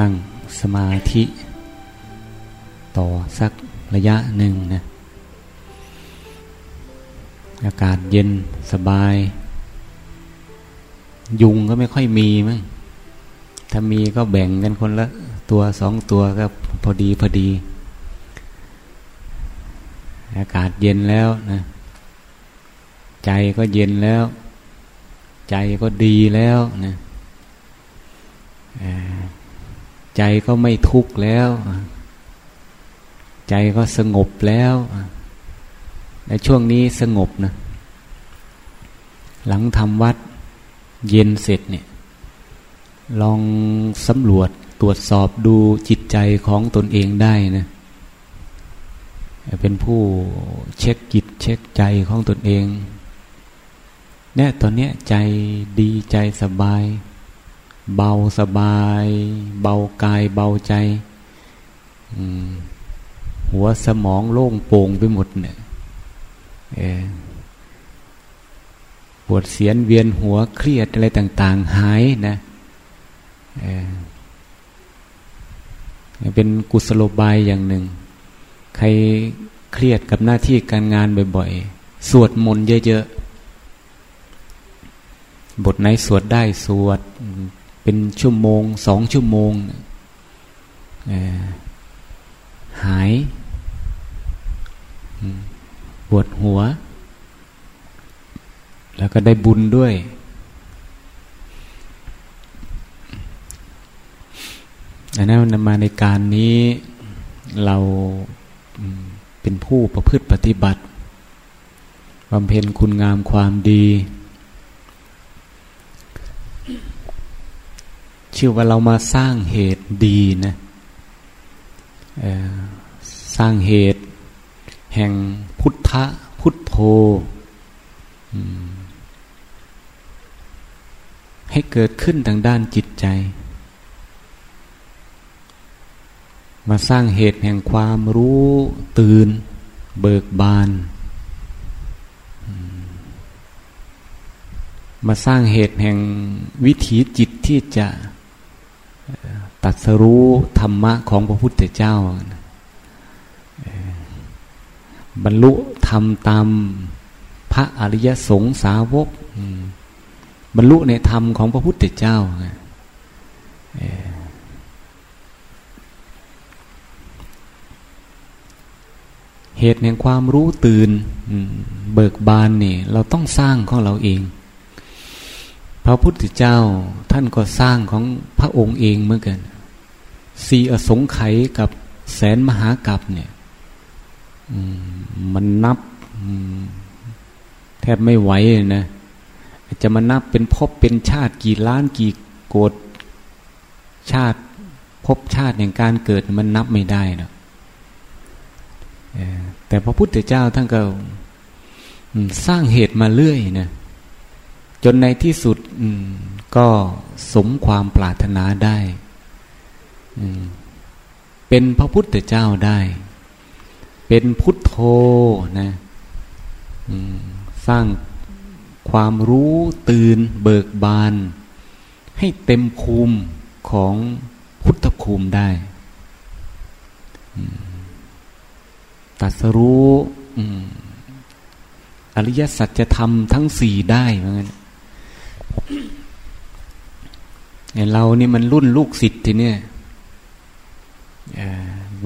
นั่งสมาธิ ต่อสักระยะหนึ่งนะอากาศเย็นสบาย ยุงก็ไม่ค่อยมีมั้งถ้ามีก็แบ่งกันคนละตัวสองตัวก็พอดีพอดี อากาศเย็นแล้วนะใจก็เย็นแล้ว ใจก็ดีแล้วนะ ใจก็ไม่ทุกข์แล้ว ใจก็สงบแล้วในช่วงนี้สงบนะ หลังทำวัดเย็นเสร็จเนี่ย ลองสำรวจตรวจสอบดูจิตใจของตนเองได้นะ เป็นผู้เช็คจิตเช็คใจของตนเองเนี่ยตอนเนี้ยใจดีใจสบาย เบาสบาย เบากายเบาใจหัวสมองโล่งโปร่งไปหมดเนี่ยปวดเสียนเวียนหัวเครียดอะไรต่าง ๆ หายนะเป็นกุศโลบายอย่างหนึ่ง ใครเครียดกับหน้าที่การงานบ่อยๆ สวดมนต์เยอะๆ บทไหนสวดได้สวด เป็นชั่วโมงสองชั่วโมงหายปวดหัว แล้วก็ได้บุญด้วย อันนั้นมาในการนี้เราเป็นผู้ประพฤติปฏิบัติบำเพ็ญคุณงามความดี ชื่อว่าเรามาสร้างเหตุดีนะสร้างเหตุ แห่งพุทธะพุทโธให้เกิดขึ้นทางด้านจิตใจ มาสร้างเหตุแห่งความรู้ตื่น เบิกบาน มาสร้างเหตุแห่งวิถีจิตที่จะ ตัดสรู้ธรรมะของพระพุทธเจ้า บรรลุธรรมตามพระอริยสงสาวก บรรลุในธรรมของพระพุทธเจ้าเหตุแห่งความรู้ตื่นเบิกบานนี่ เราต้องสร้างของเราเอง ระพุทธเจ้าท่านก็สร้างของพระองค์เองเหมือนกันสีอสงไขยกับแสนมหากัปเนี่ยมันนับแทบไม่ไหวนะจะมานับเป็นภพเป็นชาติกี่ล้านกี่โกดชาติภพชาติอย่างการเกิดมันนับไม่ได้นะแต่พระพุทธเจ้าท่านก็สร้างเหตุมาเรื่อยนะ จนในที่สุดก็สมความปรารถนาได้เป็นพระพุทธเจ้าได้ เป็นพุทโธนะสร้างความรู้ตื่นเบิกบาน ให้เต็มภูมิของพุทธภูมิได้ตัดสรู้อริยสัจจะทำทั้งสี่ได้เหมือนกัน เรานี่มันรุ่นลูกศิษย์ทีเนี้ย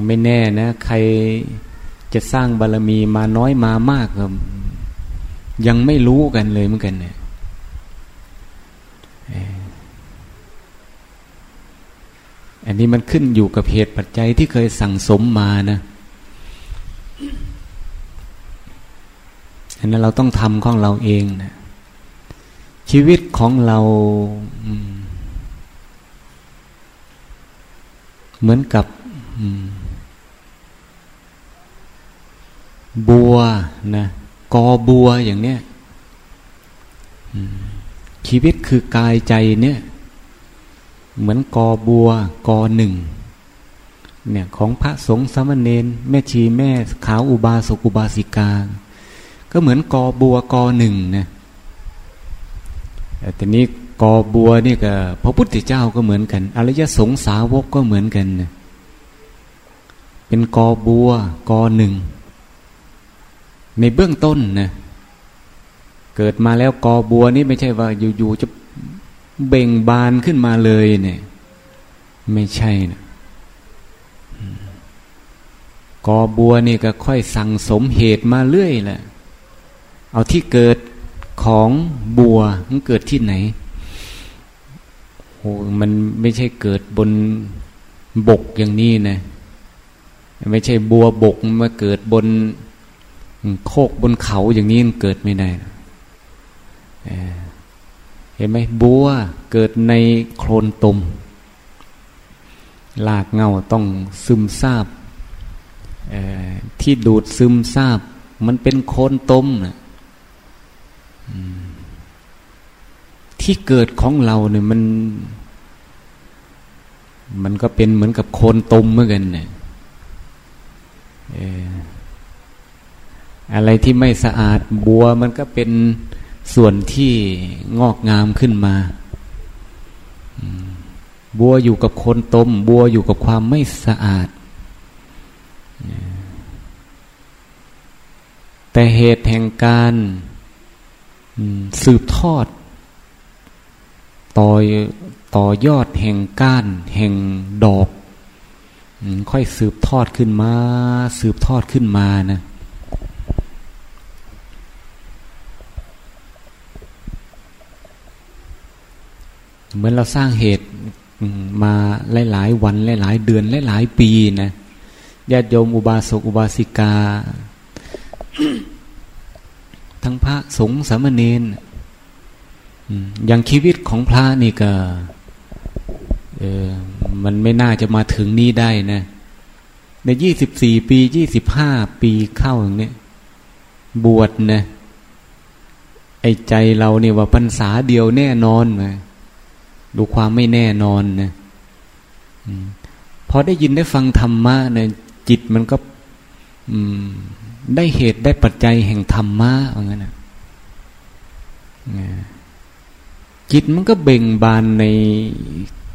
ไม่แน่นะ ใครจะสร้างบารรมีมาน้อยมามากก็ยังไม่รู้กันเลยเหมือนกันเนี่ยอันนี้มันขึ้นอยู่กับเหตุปัจจัยที่เคยสั่งสมมานะอันนั้นเราต้องทำของเราเองนะชีวิตของเรา เหมือนกับบัวนะกอบัวอย่างเนี้ยชีวิตคือกายใจเนี่ย เหมือนกอบัวกอหนึ่งเนี่ยของพระสงฆ์สามเณรแม่ชีแม่ขาวอุบาสกอุบาสิกา ก็เหมือนกอบัวกอหนึ่งนะแต่นี้ กอบัวนี่ก็พระพุทธเจ้าก็เหมือนกัน อริยสงสาวกก็เหมือนกัน เป็นกอบัวกอหนึ่ง ในเบื้องต้นนะเกิดมาแล้วกอบัวนี่ไม่ใช่ว่าอยู่ๆจะเบ่งบานขึ้นมาเลยเนี่ย ไม่ใช่นะกอบัวนี่ก็ค่อยสั่งสมเหตุมาเรื่อยแหละ เอาที่เกิดของบัวมันเกิดที่ไหน โอ้มันไม่ใช่เกิดบนบกอย่างนี้นะ ไม่ใช่บัวบกมาเกิดบนโคกบนเขาอย่างนี้มันเกิดไม่ได้เห็นไหมบัวเกิดในโคลนตมลากเงาต้องซึมซาบที่ดูดซึมซาบ มันเป็นโคลนตมนะ ที่เกิดของเราเนี่ยมัน มันก็เป็นเหมือนกับโคนตมเหมือนกันเนี่ยอะไรที่ไม่สะอาดบัวมันก็เป็นส่วนที่งอกงามขึ้นมา บัวอยู่กับคนตม บัวอยู่กับความไม่สะอาด แต่เหตุแห่งการสืบทอด ต่อต่อยอดแห่งก้าน แห่งดอก ค่อยสืบทอดขึ้นมา สืบทอดขึ้นมานะเหมือนเราสร้างเหตุมาหลาย ๆ วันหลาย ๆ เดือนหลาย ๆ ปีนะญาติโยมอุบาสกอุบาสิกา ทั้งพระสงฆ์สามเณร อย่างชีวิตของพระนี่ก็เออมันไม่น่าจะมาถึงนี้ได้นะ ในยี่สิบสี่ปียี่สิบห้าปีเข้าอย่างนี้บวชนะไอ้ใจเราเนี่ยว่าพรรษาเดียวแน่นอนเลยดูความไม่แน่นอนนะพอได้ยินได้ฟังธรรมะเนี่ยจิตมันก็ได้เหตุได้ปัจจัยแห่งธรรมะว่างั้นนะ จิตมันก็เบ่งบานใน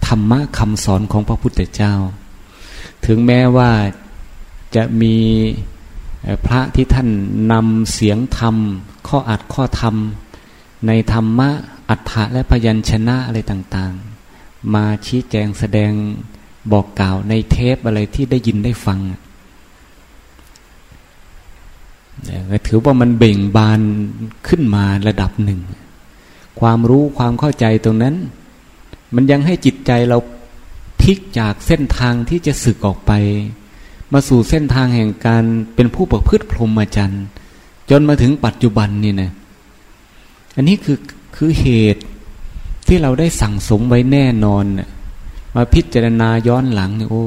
ธรรมะคำสอนของพระพุทธเจ้า ถึงแม้ว่าจะมีพระที่ท่านนำเสียงธรรม ข้ออัดข้อธรรม ในธรรมะอัฏฐะและพยัญชนะอะไรต่างๆ มาชี้แจงแสดงบอกกล่าวในเทปอะไรที่ได้ยินได้ฟังถือว่ามันเบ่งบานขึ้นมาระดับหนึ่ง ความรู้ความเข้าใจตรงนั้น มันยังให้จิตใจเราพลิกจากเส้นทางที่จะสึกออกไป มาสู่เส้นทางแห่งการเป็นผู้ประพฤติพรหมจรรย์จนมาถึงปัจจุบันนี่นะอันนี้คือคือเหตุที่เราได้สั่งสมไว้แน่นอนมาพิจารณาย้อนหลังเนี่ยโอ้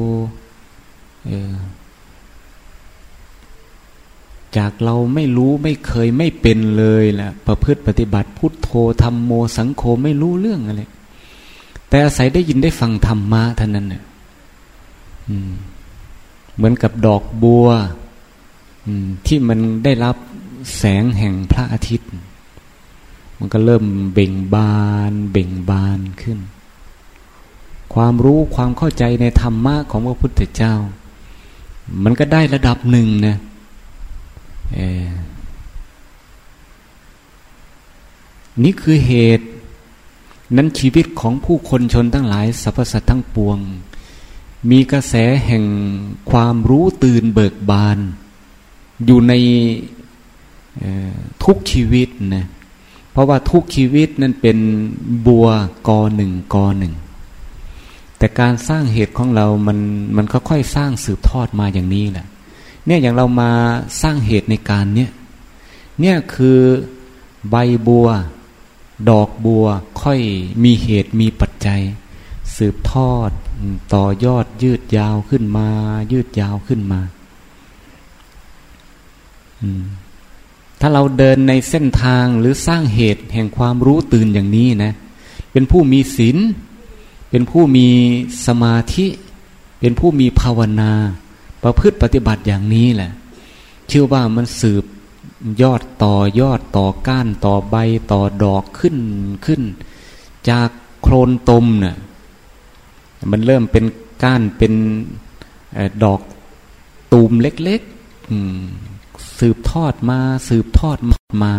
เออ จากเราไม่รู้ไม่เคยไม่เป็นเลยแหละประพฤติปฏิบัติพุทโธธรรมโมสังโฆไม่รู้เรื่องอะไรแต่อาศัยได้ยินได้ฟังธรรมะเท่านั้นเนี่ยเหมือนกับดอกบัวที่มันได้รับแสงแห่งพระอาทิตย์ มันก็เริ่มเบ่งบาน เบ่งบานขึ้น ความรู้ความเข้าใจในธรรมะของพระพุทธเจ้า มันก็ได้ระดับหนึ่งนะ นี่คือเหตุ นั้นชีวิตของผู้คนชนทั้งหลายสรรพสัตว์ทั้งปวง มีกระแสแห่งความรู้ตื่นเบิกบาน อยู่ในทุกชีวิตนะเพราะว่าทุกชีวิตนั้นเป็นบัวกอหนึ่งกอหนึ่งแต่การสร้างเหตุของเรามันมันค่อยๆสร้างสืบทอดมาอย่างนี้แหละ เนี่ยอย่างเรามาสร้างเหตุในการเนี้ยเนี่ยคือใบบัว ดอกบัว ค่อยมีเหตุมีปัจจัย สืบทอดต่อยอดยืดยาวขึ้นมา ยืดยาวขึ้นมาถ้าเราเดินในเส้นทางหรือสร้างเหตุแห่งความรู้ตื่นอย่างนี้นะ เป็นผู้มีศีลเป็นผู้มีสมาธิ เป็นผู้มีภาวนา ประพฤติปฏิบัติอย่างนี้แหละเชื่อว่ามันสืบยอดต่อยอดต่อก้านต่อใบต่อดอกขึ้นขึ้น จากโคลนตมเนะ่ยมันเริ่มเป็นก้านเป็นดอกตูมเล็กๆสืบทอดมา สืบทอดมา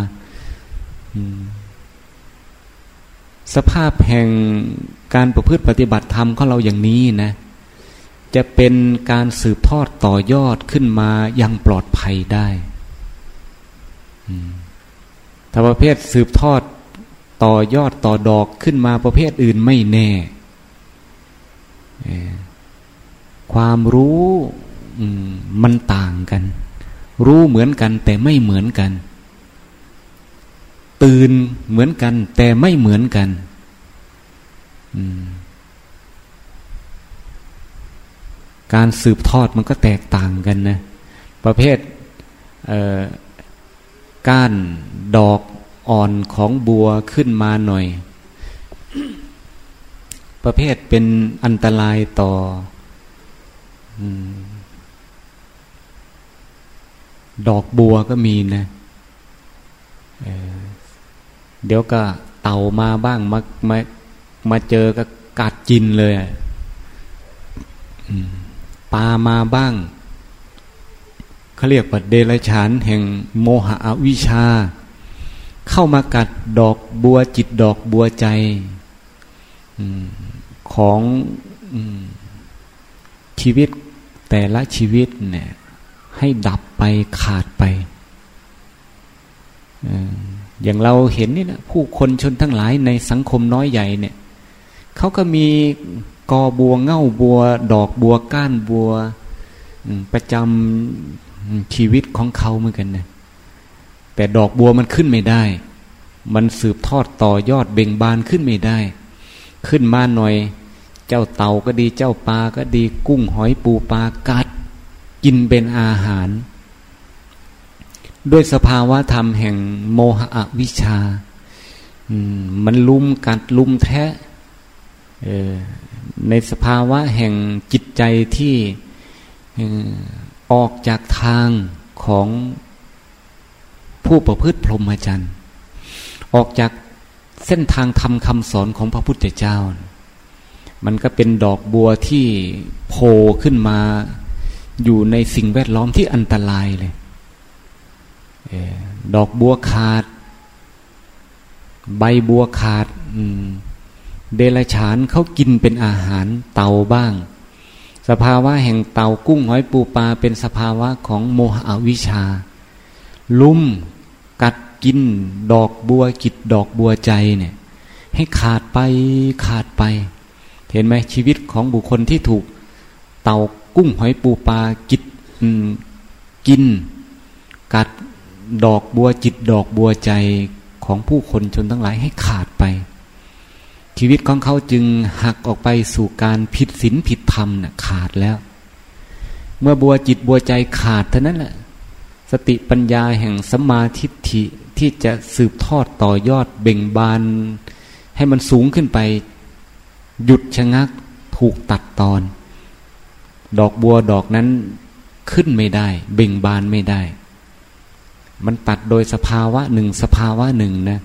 สภาพแห่งการประพฤติปฏิบัติธรรมของเราอย่างนี้นะ จะเป็นการสืบทอดต่อยอดขึ้นมายังปลอดภัยได้ถ้าประเภทสืบทอดต่อยอดต่อดอกขึ้นมาประเภทอื่นไม่แน่ ความรู้มันต่างกัน รู้เหมือนกันแต่ไม่เหมือนกัน ตื่นเหมือนกันแต่ไม่เหมือนกัน การสืบทอดมันก็แตกต่างกันนะ ประเภทก้านดอกอ่อนของบัวขึ้นมาหน่อย ประเภทเป็นอันตรายต่อดอกบัวก็มีนะเเดี๋ยวก็เต่ามาบ้างมามามาเจอก็กัดจินเลย ปามาบ้างเขาเรียกว่าเดรัจฉานแห่งโมหะอวิชา เข้ามากัดดอกบัวจิตดอกบัวใจของชีวิตแต่ละชีวิตเนี่ย ให้ดับไปขาดไปอย่างเราเห็นนี่นะผู้คนชนทั้งหลายในสังคมน้อยใหญ่เนี่ยเขาก็มี กอบัวเง่าบัว ดอกบัวก้านบัวประจำชีวิตของเขาเหมือนกันนะแต่ดอกบัวมันขึ้นไม่ได้ มันสืบทอดต่อยอดเบ่งบานขึ้นไม่ได้ ขึ้นมาหน่อย เจ้าเต่าก็ดีเจ้าปลาก็ดีกุ้งหอยปูปลากัด กินเป็นอาหาร ด้วยสภาวะธรรมแห่งโมหะวิชามันลุ่มกัดลุ่มแทะ ในสภาวะแห่งจิตใจที่ออกจากทางของผู้ประพฤติพรหมจรรย์ ออกจากเส้นทางทำคำสอนของพระพุทธเจ้า มันก็เป็นดอกบัวที่โผล่ขึ้นมาอยู่ในสิ่งแวดล้อมที่อันตรายเลยดอกบัวขาด ใบบัวขาด เดรัจฉานเขากินเป็นอาหารเต่าบ้าง สภาวะแห่งเต่ากุ้งหอยปูปลาเป็นสภาวะของโมหะวิชา ลุ่มกัดกิน ดอกบัวกิดดอกบัวใจเนี่ยให้ขาดไปขาดไป เห็นไหมชีวิตของบุคคลที่ถูก เต่ากุ้งหอยปูปลากิดกิน กัดดอกบัวจิตดอกบัวใจของผู้คนชนทั้งหลายให้ขาดไป ชีวิตของเขาจึงหักออกไปสู่การผิดศีลผิดธรรมนะ่ะขาดแล้ว เมื่อบัวจิตบัวใจขาดเท่านั้นแหละสติปัญญาแห่งสมาธิิที่จะสืบทอดต่อยอดเบ่งบาน ให้มันสูงขึ้นไป หยุดชะงักถูกตัดตอน ดอกบัวดอกนั้นขึ้นไม่ได้ เบ่งบานไม่ได้ มันตัดโดยสภาวะหนึ่งสภาวะหนึ่งนะ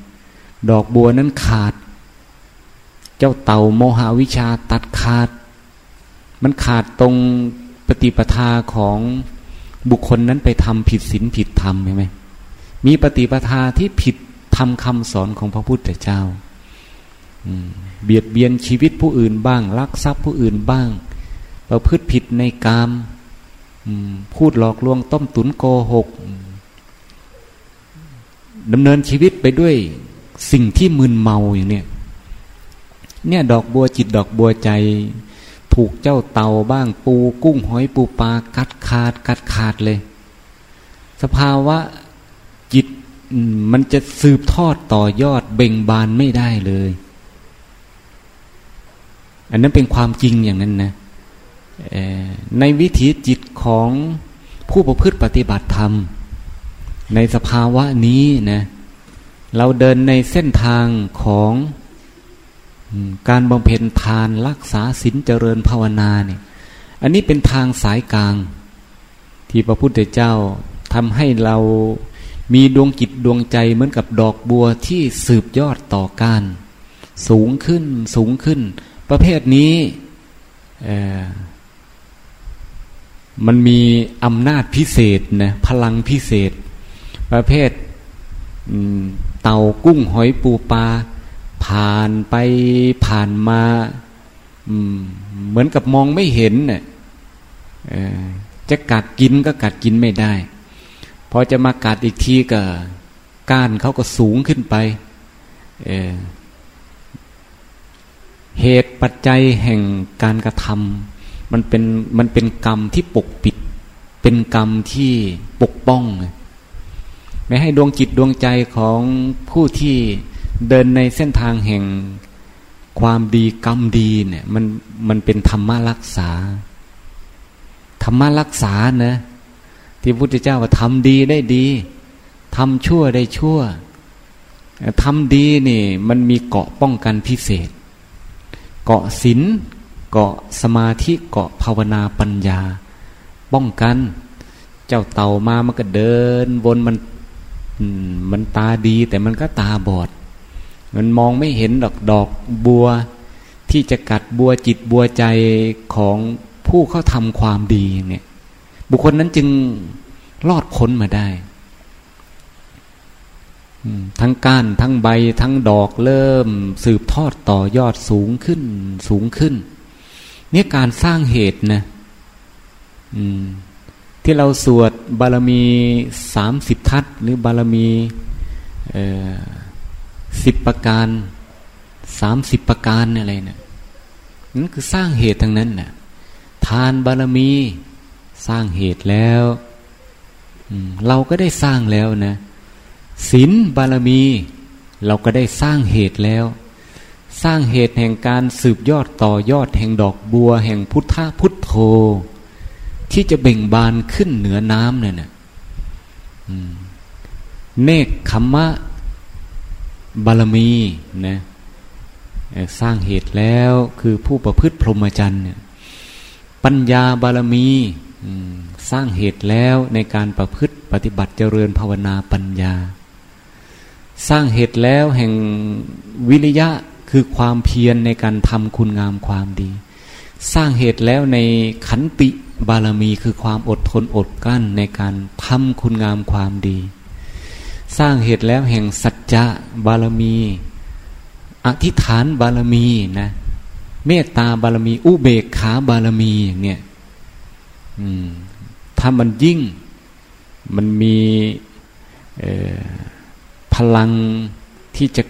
ดอกบัวนั้นขาด เจ้าเต่าโมหาวิชาตัดขาด มันขาดตรงปฏิปทาของบุคคลนั้นไปทำผิดศีลผิดธรรมใช่ไหมมีปฏิปทาที่ผิดทำคำสอนของพระพุทธเจ้าเบียดเบียนชีวิตผู้อื่นบ้างลักทรัพย์ผู้อื่นบ้างประพฤติผิดในกามพูดหลอกลวงต้มตุนโกหกดำเนินชีวิตไปด้วยสิ่งที่มึนเมาอย่างเนี้ย เนี่ยดอกบัวจิตดอกบัวใจถูกเจ้าเต่าบ้างปูกุ้งหอยปูปลากัดขาด กัดขาดเลย สภาวะจิตมันจะสืบทอดต่อยอดเบ่งบานไม่ได้เลย อันนั้นเป็นความจริงอย่างนั้นนะในวิถีจิตของผู้ประพฤติปฏิบัติธรรม ในสภาวะนี้นะเราเดินในเส้นทางของ การบำเพ็ญทานรักษาศีลเจริญภาวนาเนี่ย อันนี้เป็นทางสายกลาง ที่พระพุทธเจ้าทำให้เรามีดวงจิตดวงใจเหมือนกับดอกบัวที่สืบยอดต่อการ สูงขึ้นสูงขึ้น ประเภทนี้มันมีอำนาจพิเศษนะพลังพิเศษ ประเภทเต่ากุ้งหอยปูปลา ผ่านไปผ่านมาเหมือนกับมองไม่เห็นเนี่ยจะกัดกินก็กัดกินไม่ได้ พอจะมากัดอีกทีก็ก้านเขาก็สูงขึ้นไปเเหตุปัจจัยแห่งการกระทำมันเป็นมันเป็นกรรมที่ปกปิด เป็นกรรมที่ปกป้อง ไม่ให้ดวงจิตดวงใจของผู้ที่ เดินในเส้นทางแห่งความดีกรรมดีเนี่ย มันมันเป็นธรรมรักษา ธรรมรักษานะที่พุทธเจ้าว่าทำดีได้ดีทำชั่วได้ชั่วทำดีนี่ มันมีเกาะป้องกันพิเศษ เกาะศีลเกาะสมาธิเกาะภาวนาปัญญา ป้องกัน เจ้าเต่ามามันก็เดินวนมันมันตาดีแต่มันก็ตาบอด มันมองไม่เห็นดอกดอกบัว ที่จะกัดบัวจิตบัวใจของผู้เขาทำความดีเนี่ย บุคคลนั้นจึงรอดพ้นมาได้ทั้งก้านทั้งใบทั้งดอกเริ่ม สืบทอดต่อยอดสูงขึ้น สูงขึ้น เนี่ยการสร้างเหตุนะที่เราสวดบารมีสามสิบทัศหรือบารมี สิบประการสามสิบประการอะไรเนะี่ยนั่นคือสร้างเหตุทั้งนั้นนะ่ะ ทานบารมี สร้างเหตุแล้วเราก็ได้สร้างแล้วนะศีลบารมี เราก็ได้สร้างเหตุแล้ว สร้างเหตุแห่งการสืบยอดต่อยอดแห่งดอกบัว แห่งพุทธพุทโธ ที่จะเบ่งบานขึ้นเหนือน้ำเนี่ยนะเนกขมมะ บารมีนะสร้างเหตุแล้วคือผู้ประพฤติพรหมจรรย์เนี่ยปัญญาบารมีสร้างเหตุแล้วในการประพฤติปฏิบัติเจริญภาวนาปัญญา สร้างเหตุแล้วแห่งวิริยะคือความเพียรในการทำคุณงามความดี สร้างเหตุแล้วในขันติบารมีคือความอดทนอดกั้นในการทำคุณงามความดี สร้างเหตุแล้วแห่งสัจจะบารมี อธิษฐานบารมีนะเมตตาบารมี อุเบกขาบารมีอย่างเนี้ยถ้ามันยิ่งมันมีพลังที่จะ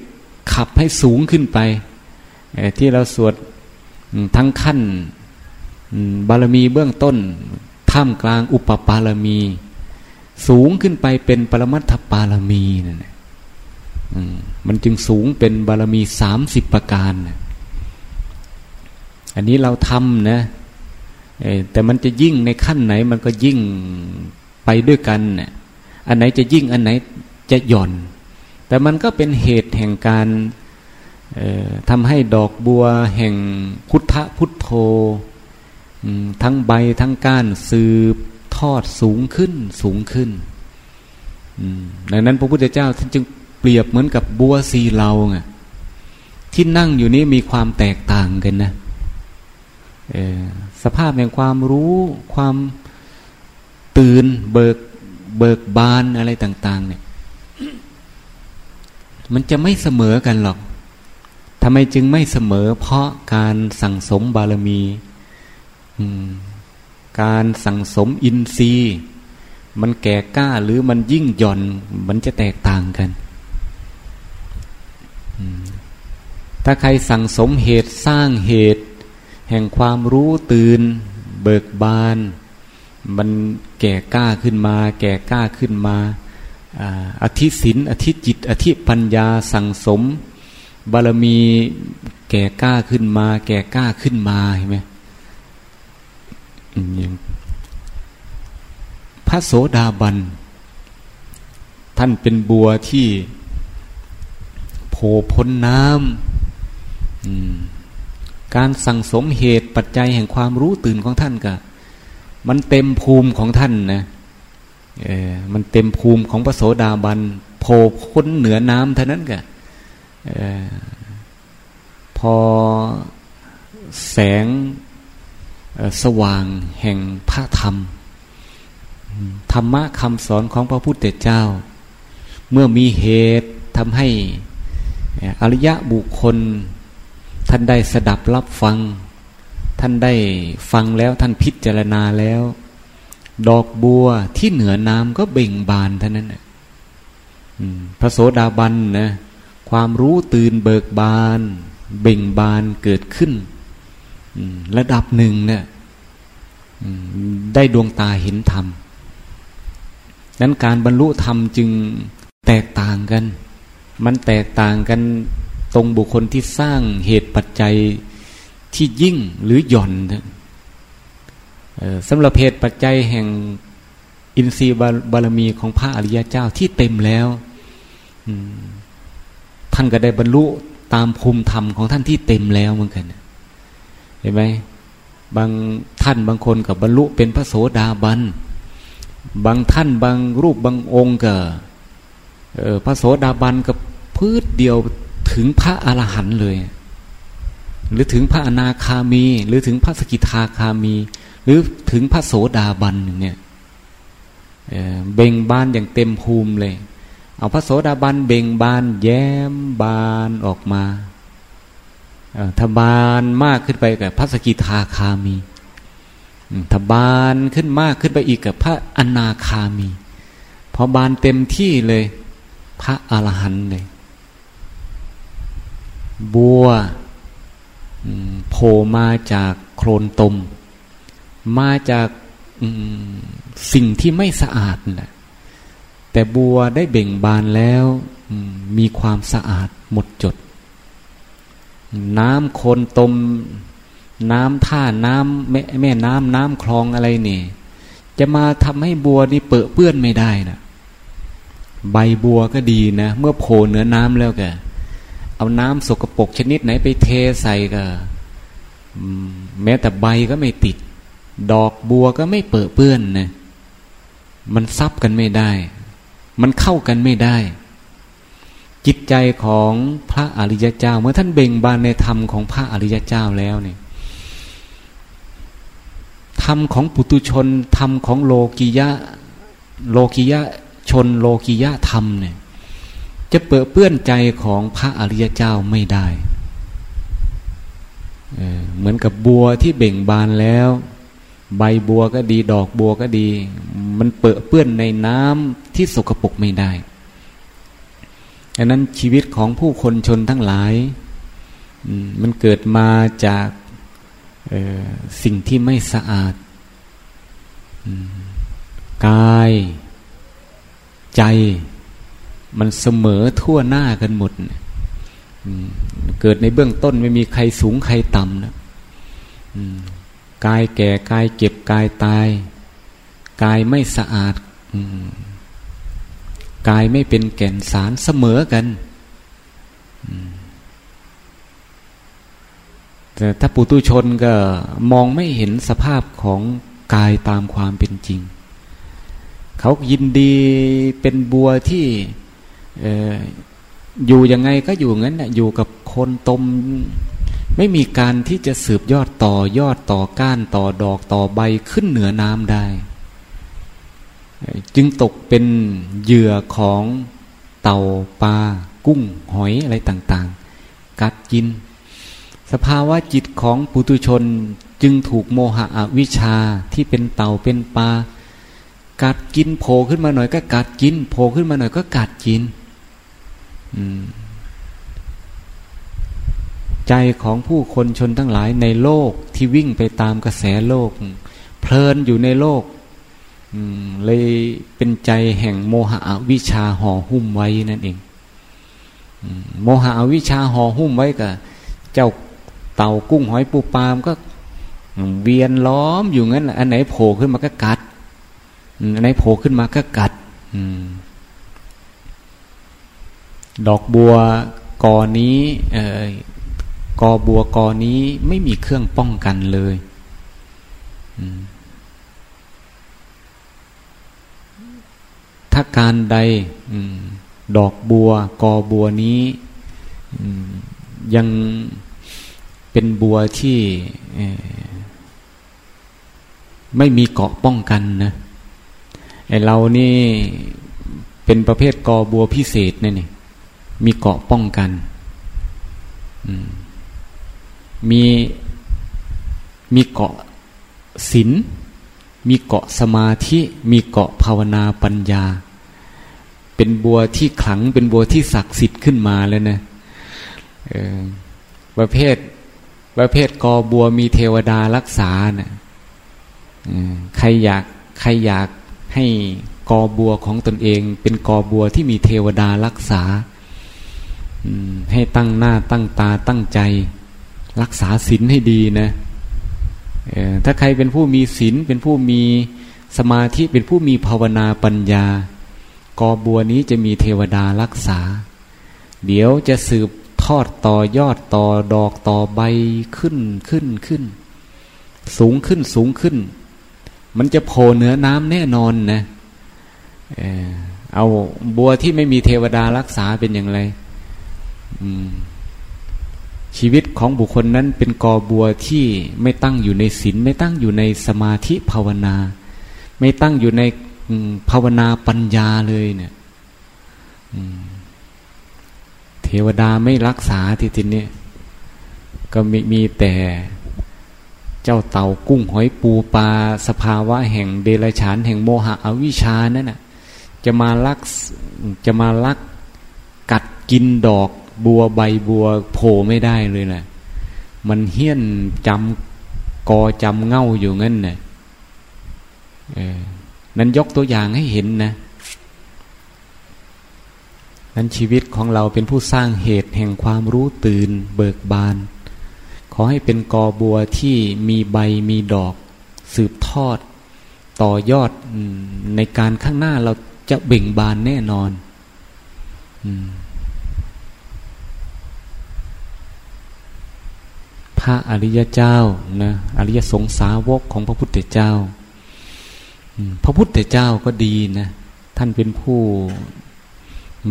ขับให้สูงขึ้นไป ที่เราสวดทั้งขั้นบารมีเบื้องต้น ท่ามกลางอุปปารมี สูงขึ้นไปเป็นปรมัตถปารมีนั่นมันจึงสูงเป็นบารมีสามสิบประการ อันนี้เราทำนะแต่มันจะยิ่งในขั้นไหนมันก็ยิ่งไปด้วยกัน อันไหนจะยิ่งอันไหนจะหย่อน แต่มันก็เป็นเหตุแห่งการทำให้ดอกบัวแห่งพุทธพุทโธทั้งใบทั้งก้านสืบ ทอดสูงขึ้นสูงขึ้นดังนั้นพระพุทธเจ้าท่านจึงเปรียบเหมือนกับบัวสีเหลาไงที่นั่งอยู่นี้มีความแตกต่างกันนะสภาพแห่งความรู้ความตื่นเบิกเบิกบานอะไรต่าง ๆ เนี่ย มันจะไม่เสมอกันหรอกทำไมจึงไม่เสมอเพราะการสั่งสมบารมี การสั่งสมอินทรีย์ มันแก่กล้าหรือมันยิ่งหย่อนมันจะแตกต่างกัน ถ้าใครสั่งสมเหตุสร้างเหตุ แห่งความรู้ตื่น เบิกบาน มันแก่กล้าขึ้นมา แก่กล้าขึ้นมาอธิศินอธิจิต อธิปัญญาสั่งสม บารมีแก่กล้าขึ้นมา แก่กล้าขึ้นมาเห็นไหม พระโสดาบัน ท่านเป็นบัวที่โผพ้นน้ำการสั่งสมเหตุปัจจัยแห่งความรู้ตื่นของท่านก็มันเต็มภูมิของท่านนะเออมันเต็มภูมิของพระโสดาบันโผล่พ้นเหนือน้ำเท่านั้นก็พอแสง สว่างแห่งพระธรรม ธรรมะคำสอนของพระพุทธเจ้า เมื่อมีเหตุทำให้อริยะบุคคล ท่านได้สดับรับฟัง ท่านได้ฟังแล้วท่านพิจารณาแล้ว ดอกบัวที่เหนือน้ำก็เบ่งบานเท่านั้นพระโสดาบันนะความรู้ตื่นเบิกบาน เบ่งบานเกิดขึ้น ระดับหนึ่งเนี่ยได้ดวงตาเห็นธรรมนั้นการบรรลุธรรมจึงแตกต่างกัน มันแตกต่างกันตรงบุคคลที่สร้างเหตุปัจจัยที่ยิ่งหรือหย่อนสำหรับเหตุปัจจัยแห่งอินทรีย์บารมีของพระอริยเจ้าที่เต็มแล้วท่านก็ได้บรรลุตามภูมิธรรมของท่านที่เต็มแล้วเหมือนกัน ห็นไหมบางท่านบางคนกับบรรลุเป็นพระโสดาบัน บางท่านบางรูปบางองค์ก็พระโสดาบันกับพืชเดียวถึงพระอรหันต์เลย หรือถึงพระอนาคามี หรือถึงพระสกิทาคามี หรือถึงพระโสดาบันเนี่ยเบ่งบานอย่างเต็มภูมิเลย เอาพระโสดาบันเบ่งบานแย้มบานออกมา ถ้าบานมากขึ้นไปกับพระสกิทาคามีถ้าบานขึ้นมากขึ้นไปอีกกับพระอนาคามี พอบานเต็มที่เลย พระอรหันต์เลย บัวโผล่มาจากโคลนตม มาจากสิ่งที่ไม่สะอาดแหละแต่บัวได้เบ่งบานแล้วมีความสะอาดหมดจด น้ำโคนตม น้ำท่าน้ำแม่แม่น้ำน้ำคลองอะไรนี่ จะมาทำให้บัวนี่เปื้อเปื้อนไม่ได้นะใบบัวก็ดีนะ เมื่อโผล่เหนือน้ำแล้วแกเอาน้ำสกปรกชนิดไหนไปเทใส่ก็แม้แต่ใบก็ไม่ติด ดอกบัวก็ไม่เปื้อเปื้อนนะมันซับกันไม่ได้ มันเข้ากันไม่ได้ จิตใจของพระอริยเจ้า เมื่อท่านเบ่งบานในธรรมของพระอริยเจ้าแล้วเนี่ยธรรมของปุตุชนธรรมของโลกิยะโลกิยะชนโลกิยะธรรมเนี่ย จะเปื้อเปื้อนใจของพระอริยเจ้าไม่ได้เหมือนกับบัวที่เบ่งบานแล้ว ใบบัวก็ดีดอกบัวก็ดี มันเปื้อเปื้อนในน้ำที่สกปรกไม่ได้ ดังนั้นชีวิตของผู้คนชนทั้งหลาย มันเกิดมาจากสิ่งที่ไม่สะอาดกาย ใจ มันเสมอทั่วหน้ากันหมดเกิดในเบื้องต้นไม่มีใครสูงใครต่ำนะกายแก่กายเก็บกายตาย กายไม่สะอาด กายไม่เป็นแก่นสารเสมอกัน แต่ถ้าปุตุชนก็มองไม่เห็นสภาพของกายตามความเป็นจริง เขายินดีเป็นบัวที่อยู่ยังไงก็อยู่งั้นนะอยู่กับคนตม ไม่มีการที่จะสืบยอดต่อยอดต่อก้านต่อดอกต่อใบขึ้นเหนือน้ำได้ จึงตกเป็นเหยื่อของเต่าปลากุ้งหอยอะไรต่างๆ กัดกิน สภาวะจิตของปุตุชนจึงถูกโมหะอวิชชาที่เป็นเต่าเป็นปลากัดกินโผล่ขึ้นมาหน่อยก็กัดกินโผล่ขึ้นมาหน่อยก็กัดกินใจของผู้คนชนทั้งหลายในโลกที่วิ่งไปตามกระแสโลก เพลินอยู่ในโลก เลยเป็นใจแห่งโมหะวิชาห่อหุ้มไว้นั่นเองโมหะวิชาห่อหุ้มไว้กับเจ้าเต่ากุ้งหอยปูปลามก็ เวียนล้อมอยู่งั้นอันไหนโผล่ขึ้นมาก็กัดอันไหนโผล่ขึ้นมาก็กัดดอกบัวกอนี้กอบัวกอนี้ไม่มีเครื่องป้องกันเลย ถ้าการใดดอกบัว กอบัวนี้ยังเป็นบัวที่ไม่มีเกาะป้องกันนะไอเรานี่เป็นประเภทกอบัวพิเศษนี่นี่มีเกาะป้องกันมีมีเกาะศีลมีเกาะสมาธิ มีเกาะภาวนาปัญญา เป็นบัวที่ขลังเป็นบัวที่ศักดิ์สิทธิ์ขึ้นมาแล้วนะประเภทประเภทกอบัวมีเทวดารักษาเนะ่ยใครอยากใครอยากให้กอบัวของตนเอง เป็นกอบัวที่มีเทวดารักษาให้ตั้งหน้าตั้งตาตั้งใจ รักษาศีลให้ดีนะถ้าใครเป็นผู้มีศีลเป็นผู้มีสมาธิเป็นผู้มีภาวนาปัญญา กอบัวนี้จะมีเทวดารักษา เดี๋ยวจะสืบทอดต่อยอดต่อดอกต่อใบขึ้นขึ้นขึ้น สูงขึ้นสูงขึ้น มันจะโผล่เหนือน้ำแน่นอนนะเออเอาบัวที่ไม่มีเทวดารักษาเป็นอย่างไรชีวิตของบุคคลนั้นเป็นกอบัวที่ไม่ตั้งอยู่ในศีลไม่ตั้งอยู่ในสมาธิภาวนา ไม่ตั้งอยู่ใน ภาวนาปัญญาเลยเนี่ยเทวดาไม่รักษาทีทีนี้ก็มีมีแต่เจ้าเต่ากุ้งหอยปูปลาสภาวะแห่งเดรัจฉานแห่งโมหะอวิชานั่นน่ะ จะมาลักจะมาลักกัดกินดอกบัวใบบัวโผล่ไม่ได้เลยนะมันเฮี้ยนจำกอจำเง่าอยู่งั้นนะ่ะ นั้นยกตัวอย่างให้เห็นนะ นั้นชีวิตของเราเป็นผู้สร้างเหตุแห่งความรู้ตื่นเบิกบาน ขอให้เป็นกอบัวที่มีใบมีดอก สืบทอด ต่อยอดในการข้างหน้าเราจะเบ่งบานแน่นอนพระอริยเจ้านะอริยสงสาวกของพระพุทธเจ้า พระพุทธเจ้าก็ดีนะท่านเป็นผู้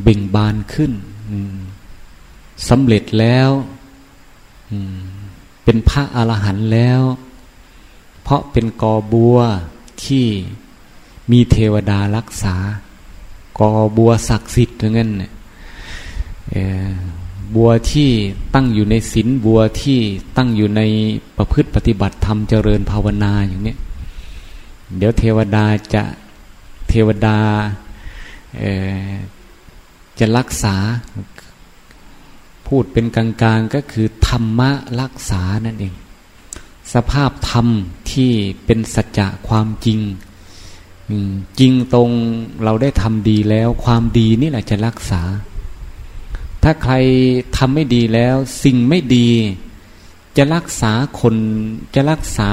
เบ่งบานขึ้นสำเร็จแล้วเป็นพระอรหันต์แล้ว เพราะเป็นกอบัวที่มีเทวดารักษา กอบัวศักดิ์สิทธิ์อย่างนั้นเนี่ยบัวที่ตั้งอยู่ในศีลบัวที่ตั้งอยู่ในประพฤติปฏิบัติธรรมเจริญภาวนาอย่างนี้ เดี๋ยวเทวดาจะเทวดาจะรักษา พูดเป็นกลางๆก็คือธรรมะรักษานั่นเอง สภาพธรรมที่เป็นสัจจะความจริงจริงตรงเราได้ทำดีแล้ว ความดีนี่แหละจะรักษา ถ้าใครทำไม่ดีแล้ว สิ่งไม่ดี จะรักษาคนจะรักษา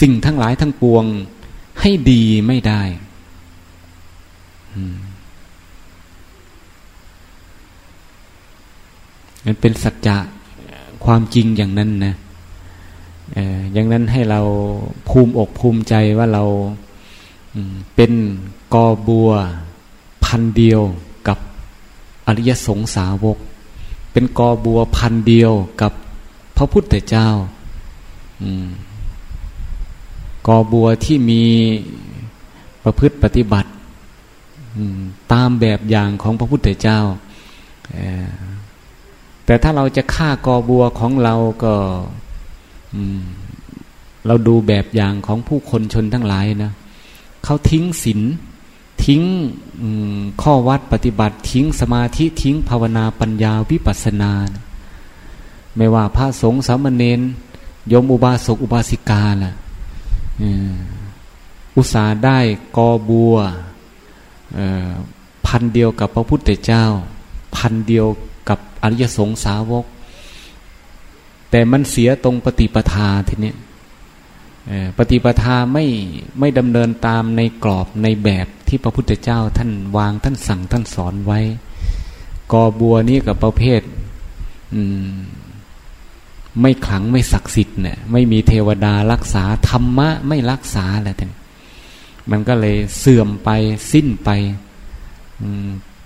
สิ่งทั้งหลายทั้งปวง ให้ดีไม่ได้มันเป็นสัจจะความจริงอย่างนั้นนะอย่างนั้นให้เราภูมิอกภูมิใจว่าเราเป็นกอบัว พันเดียวกับอริยสงสาวก เป็นกอบัวพันเดียวกับพระพุทธเจ้า กอบัวที่มีประพฤติปฏิบัติตามแบบอย่างของพระพุทธเจ้า แต่ถ้าเราจะฆ่ากอบัวของเราก็เราดูแบบอย่างของผู้คนชนทั้งหลายนะเขาทิ้งศีลทิ้งข้อวัดปฏิบัติทิ้งสมาธิทิ้งภาวนาปัญญาวิปัสสนา ไม่ว่าพระสงฆ์สามเณรยมอุบาสกอุบาสิกาล่ะ อุตสาได้กอบัวพันเดียวกับพระพุทธเจ้า พันเดียวกับอริยสงสาวก แต่มันเสียตรงปฏิปทาทีนี้ปฏิปทาไม่ไม่ดำเนินตามในกรอบในแบบที่พระพุทธเจ้าท่านวางท่านสั่งท่านสอนไว้ กอบัวนี้กับประเภท ไม่ขลังไม่ศักดิ์สิทธิ์เนี่ยไม่มีเทวดารักษาธรรมะไม่รักษาอะไรท่านมันก็เลยเสื่อมไปสิ้นไป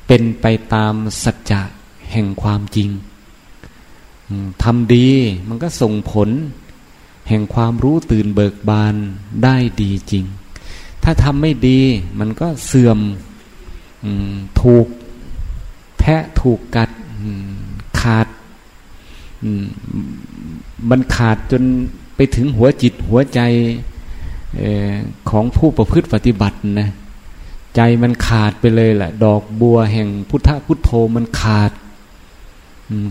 เป็นไปตามสัจจะแห่งความจริงทำดีมันก็ส่งผล แห่งความรู้ตื่นเบิกบานได้ดีจริง ถ้าทำไม่ดีมันก็เสื่อมถูกแทะถูกกัดขาด มันขาดจนไปถึงหัวจิตหัวใจของผู้ประพฤติปฏิบัตินะใจมันขาดไปเลยแหละ ดอกบัวแห่งพุทธพุทโธมันขาด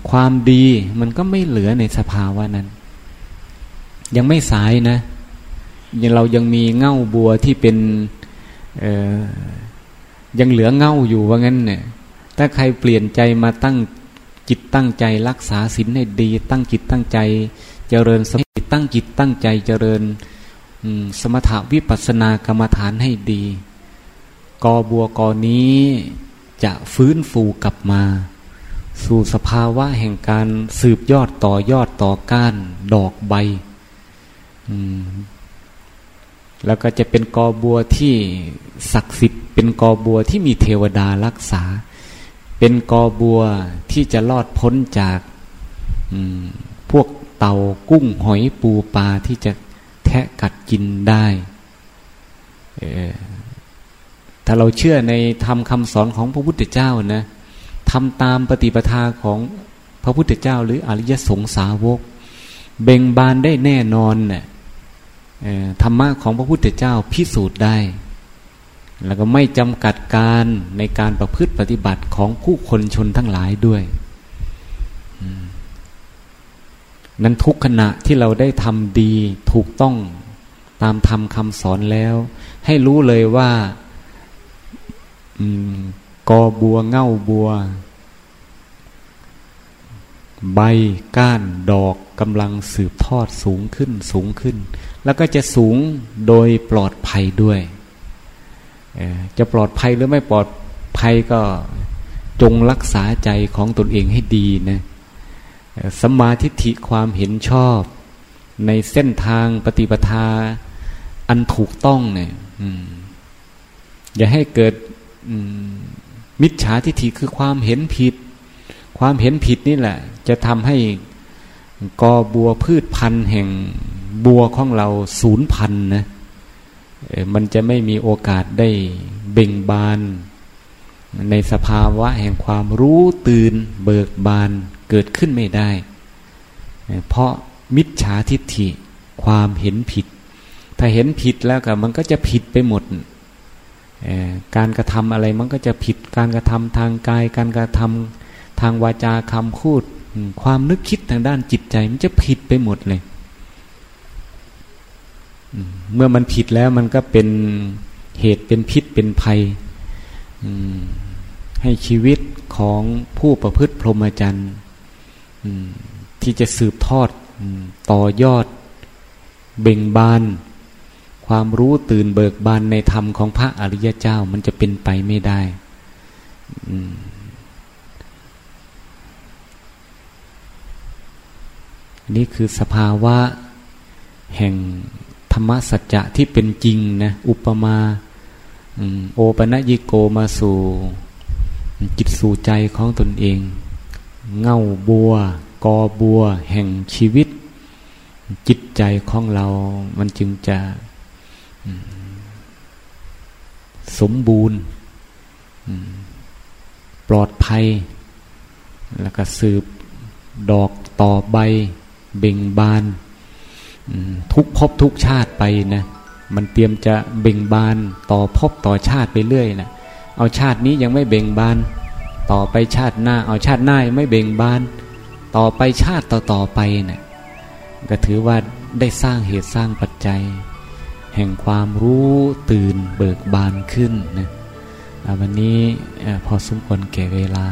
ความดีมันก็ไม่เหลือในสภาวะนั้น ยังไม่สายนะยังเรายังมีเง่าบัวที่เป็นยังเหลือเง่าอยู่ว่างั้นเนี่ยถ้าใครเปลี่ยนใจมาตั้งจิตตั้งใจรักษาศีลให้ดี ตั้งจิตตั้งใจ เจริญสติตั้งจิตตั้งใจเจริญสมถวิปัสสนากรรมฐานให้ดี กอบัวกอนี้จะฟื้นฟูกลับมา สู่สภาวะแห่งการสืบยอดต่อยอดต่อก้าน ดอกใบแล้วก็จะเป็นกอบัวที่ศักดิ์สิทธิ์เป็นกอบัวที่มีเทวดารักษา เป็นกอบัวที่จะรอดพ้นจากพวก เต่ากุ้งหอยปูปลาที่จะแทะกัดกินได้ถ้าเราเชื่อในธรรมคำสอนของพระพุทธเจ้านะทำตามปฏิปทาของพระพุทธเจ้า หรืออริยสงสาวก เบ่งบานได้แน่นอนนะ่ะธรรมะของพระพุทธเจ้าพิสูจน์ได้ แล้วก็ไม่จำกัดการในการประพฤติปฏิบัติของผู้คนชนทั้งหลายด้วย นั้นทุกขณะที่เราได้ทำดีถูกต้องตามธรรมคำสอนแล้ว ให้รู้เลยว่ากอบัวเง่าบัว ใบก้านดอกกำลังสืบทอดสูงขึ้นสูงขึ้น แล้วก็จะสูงโดยปลอดภัยด้วย จะปลอดภัยหรือไม่ปลอดภัยก็จงรักษาใจของตนเองให้ดีนะ สัมมาทิฏฐิความเห็นชอบ ในเส้นทางปฏิปทา อันถูกต้องเนี่ยอย่าให้เกิดมิจฉาทิฏฐิคือความเห็นผิด ความเห็นผิดนี่แหละ จะทำให้กอบัวพืชพันธุ์แห่งบัวของเราศูนย์พันนะมันจะไม่มีโอกาสได้เบ่งบาน ในสภาวะแห่งความรู้ตื่นเบิกบาน เกิดขึ้นไม่ได้ เพราะมิจฉาทิฏฐิความเห็นผิด ถ้าเห็นผิดแล้วก็มันก็จะผิดไปหมด การกระทำอะไรมันก็จะผิดการกระทำทางกาย การกระทำทางวาจาคำพูด ความนึกคิดทางด้านจิตใจ มันจะผิดไปหมดเลย เมื่อมันผิดแล้วมันก็เป็นเหตุเป็นพิษเป็นภัยให้ชีวิตของผู้ประพฤติพรหมจรรย์ ที่จะสืบทอดต่อยอด เบ่งบาน ความรู้ตื่นเบิกบานในธรรมของพระอริยเจ้ามันจะเป็นไปไม่ได้นี่คือสภาวะ แห่งธรรมสัจจะที่เป็นจริงนะ อุปมาโอปะยิโกมาสู่จิตสู่ใจของตนเอง เง่าบัว กอบัว แห่งชีวิต จิตใจของเรามันจึงจะสมบูรณ์ปลอดภัย แล้วก็สืบดอกต่อใบ เบ่งบาน ทุกภพทุกชาติไปนะ มันเตรียมจะเบ่งบานต่อภพต่อชาติไปเรื่อยนะเอาชาตินี้ยังไม่เบ่งบาน ต่อไปชาติหน้าเอาชาติหน้าไม่เบ่งบาน ต่อไปชาติต่อต่อไปเนะี่ยก็ถือว่าได้สร้างเหตุสร้างปัจจัย แห่งความรู้ตื่นเบิกบานขึ้นนะวันนี้พอสมควรแก่เวลา